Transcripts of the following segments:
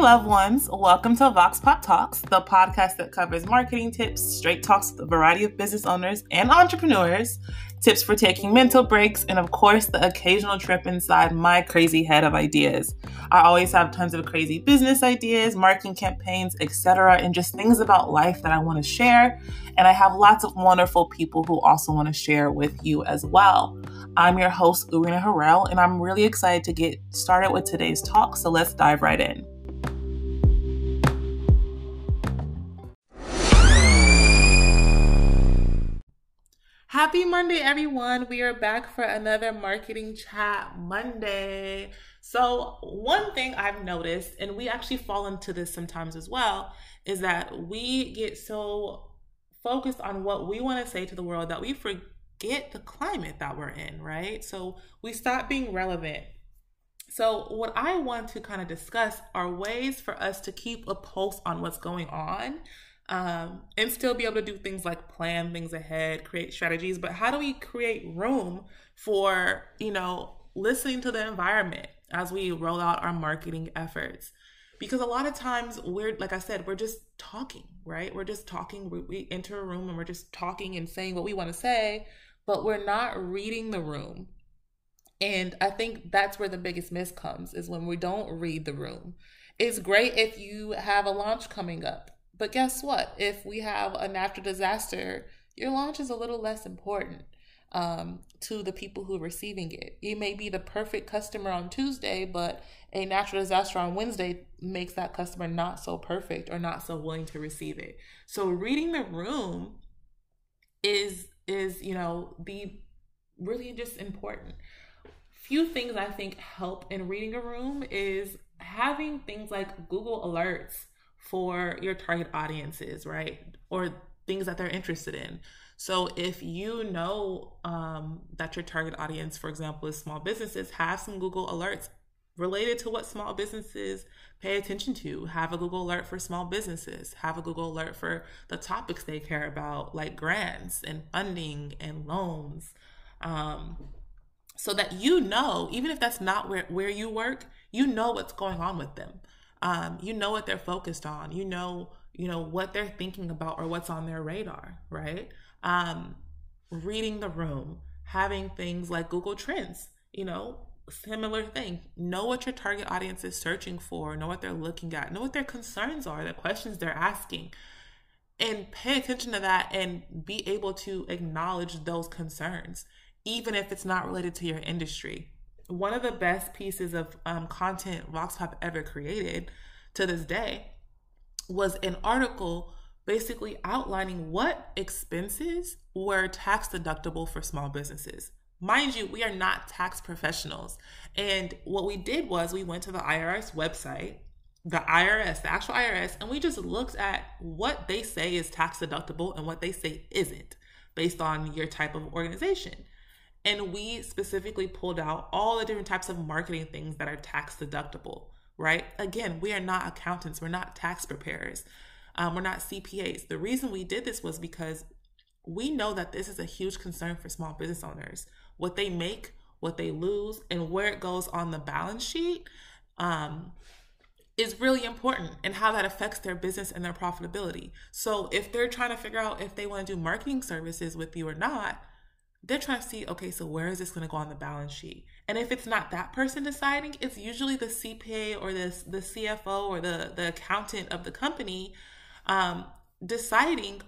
loved ones. Welcome to Vox Pop Talks, the podcast that covers marketing tips, straight talks with a variety of business owners and entrepreneurs, tips for taking mental breaks, and of course, the occasional trip inside my crazy head of ideas. I always have tons of crazy business ideas, marketing campaigns, etc., and just things about life that I want to share. And I have lots of wonderful people who also want to share with you as well. I'm your host, Urina Harrell, and I'm really excited to get started with today's talk. So let's dive right in. Happy Monday, everyone. We are back for another Marketing Chat Monday. So, one thing I've noticed, and we actually fall into this sometimes as well, is that we get so focused on what we want to say to the world that we forget the climate that we're in, right? So, we stop being relevant. So, what I want to kind of discuss are ways for us to keep a pulse on what's going on um, and still be able to do things like plan things ahead, create strategies. But how do we create room for, you know, listening to the environment as we roll out our marketing efforts? Because a lot of times we're, like I said, we're just talking, right? We're just talking. We, we enter a room and we're just talking and saying what we want to say, but we're not reading the room. And I think that's where the biggest miss comes is when we don't read the room. It's great if you have a launch coming up but guess what? If we have a natural disaster, your launch is a little less important um, to the people who are receiving it. You may be the perfect customer on Tuesday, but a natural disaster on Wednesday makes that customer not so perfect or not so willing to receive it. So reading the room is is you know the really just important. Few things I think help in reading a room is having things like Google Alerts for your target audiences, right? Or things that they're interested in. So if you know um, that your target audience, for example, is small businesses, have some Google alerts related to what small businesses pay attention to. Have a Google alert for small businesses. Have a Google alert for the topics they care about, like grants and funding and loans. Um, so that you know, even if that's not where, where you work, you know what's going on with them um, you know what they're focused on. You know you know what they're thinking about or what's on their radar right? Um, reading the room having things like google trends you know similar thing. Know what your target audience is searching for. Know what they're looking at. Know what their concerns are the questions they're asking. And pay attention to that and be able to acknowledge those concerns even if it's not related to your industry one of the best pieces of um, content VoxPop ever created to this day was an article basically outlining what expenses were tax deductible for small businesses. Mind you, we are not tax professionals. And what we did was we went to the IRS website, the IRS, the actual IRS, and we just looked at what they say is tax deductible and what they say isn't based on your type of organization. And we specifically pulled out all the different types of marketing things that are tax deductible, right? Again, we are not accountants, we're not tax preparers, um, we're not CPAs. The reason we did this was because we know that this is a huge concern for small business owners. What they make, what they lose, and where it goes on the balance sheet um, is really important and how that affects their business and their profitability. So if they're trying to figure out if they want to do marketing services with you or not, they're trying to see, okay, so where is this going to go on the balance sheet? And if it's not that person deciding, it's usually the CPA or the, the CFO or the, the accountant of the company um, deciding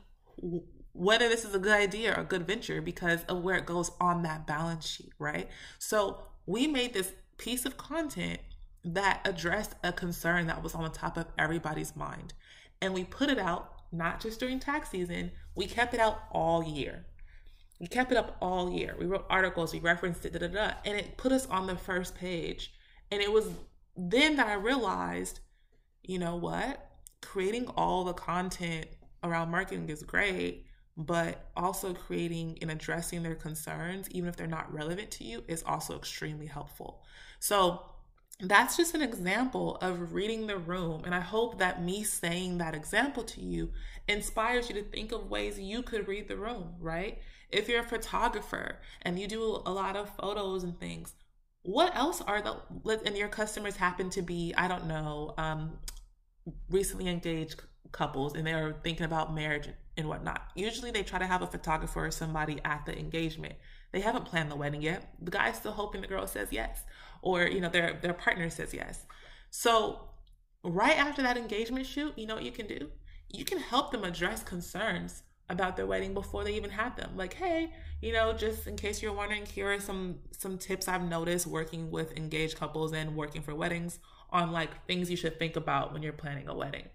whether this is a good idea or a good venture because of where it goes on that balance sheet, right? So we made this piece of content that addressed a concern that was on the top of everybody's mind. And we put it out not just during tax season, we kept it out all year. We kept it up all year. We wrote articles, we referenced it, da da da, and it put us on the first page. And it was then that I realized, you know what? Creating all the content around marketing is great, but also creating and addressing their concerns, even if they're not relevant to you, is also extremely helpful. So that's just an example of reading the room. And I hope that me saying that example to you inspires you to think of ways you could read the room, right? if you're a photographer and you do a lot of photos and things, what else are the and your customers happen to be i don't know um, recently engaged couples and they're thinking about marriage and whatnot. Usually they try to have a photographer or somebody at the engagement. They haven't planned the wedding yet. The guy's still hoping the girl says yes. Or, you know, their their partner says yes. So right after that engagement shoot, you know what you can do? You can help them address concerns about their wedding before they even have them. Like, hey, you know, just in case you're wondering, here are some some tips I've noticed working with engaged couples and working for weddings on like things you should think about when you're planning a wedding.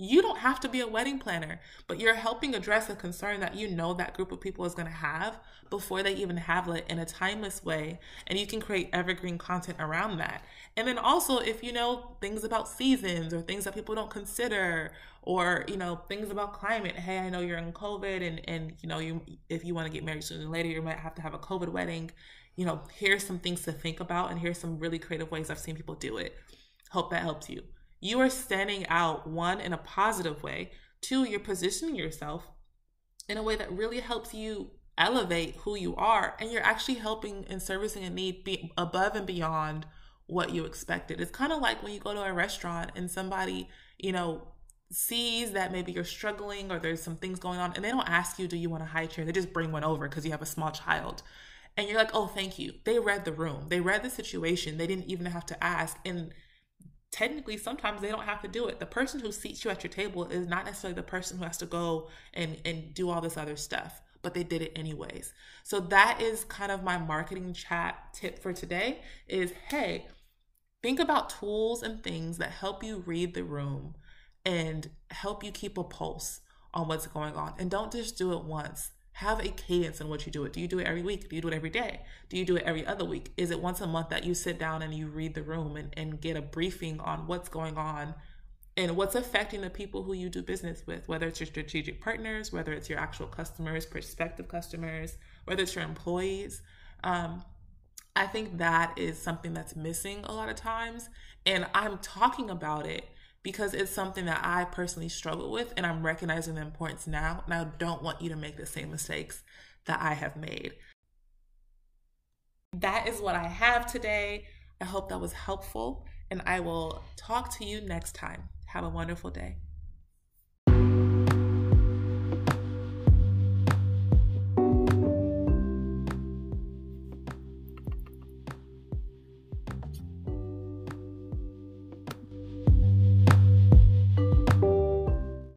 You don't have to be a wedding planner, but you're helping address a concern that you know that group of people is going to have before they even have it in a timeless way. And you can create evergreen content around that. And then also, if you know things about seasons or things that people don't consider, or you know things about climate. Hey, I know you're in COVID, and and you know you if you want to get married sooner than later, you might have to have a COVID wedding. You know, here's some things to think about, and here's some really creative ways I've seen people do it. Hope that helps you you are standing out one in a positive way two you're positioning yourself in a way that really helps you elevate who you are and you're actually helping and servicing a need be above and beyond what you expected. It's kind of like when you go to a restaurant and somebody you know sees that maybe you're struggling or there's some things going on and they don't ask you do you want a high chair they just bring one over because you have a small child. And you're like oh thank you. They read the room. They read the situation. They didn't even have to ask. And technically sometimes they don't have to do it. The person who seats you at your table is not necessarily the person who has to go and and do all this other stuff but they did it anyways. So that is kind of my marketing chat tip for today is hey think about tools and things that help you read the room and help you keep a pulse on what's going on. And don't just do it once have a cadence in what you do it. Do you do it every week? Do you do it every day? Do you do it every other week? Is it once a month that you sit down and you read the room and, and get a briefing on what's going on and what's affecting the people who you do business with, whether it's your strategic partners, whether it's your actual customers, prospective customers, whether it's your employees? Um, I think that is something that's missing a lot of times. And I'm talking about it because it's something that I personally struggle with and I'm recognizing the importance now. And I don't want you to make the same mistakes that I have made. That is what I have today. I hope that was helpful and I will talk to you next time. Have a wonderful day.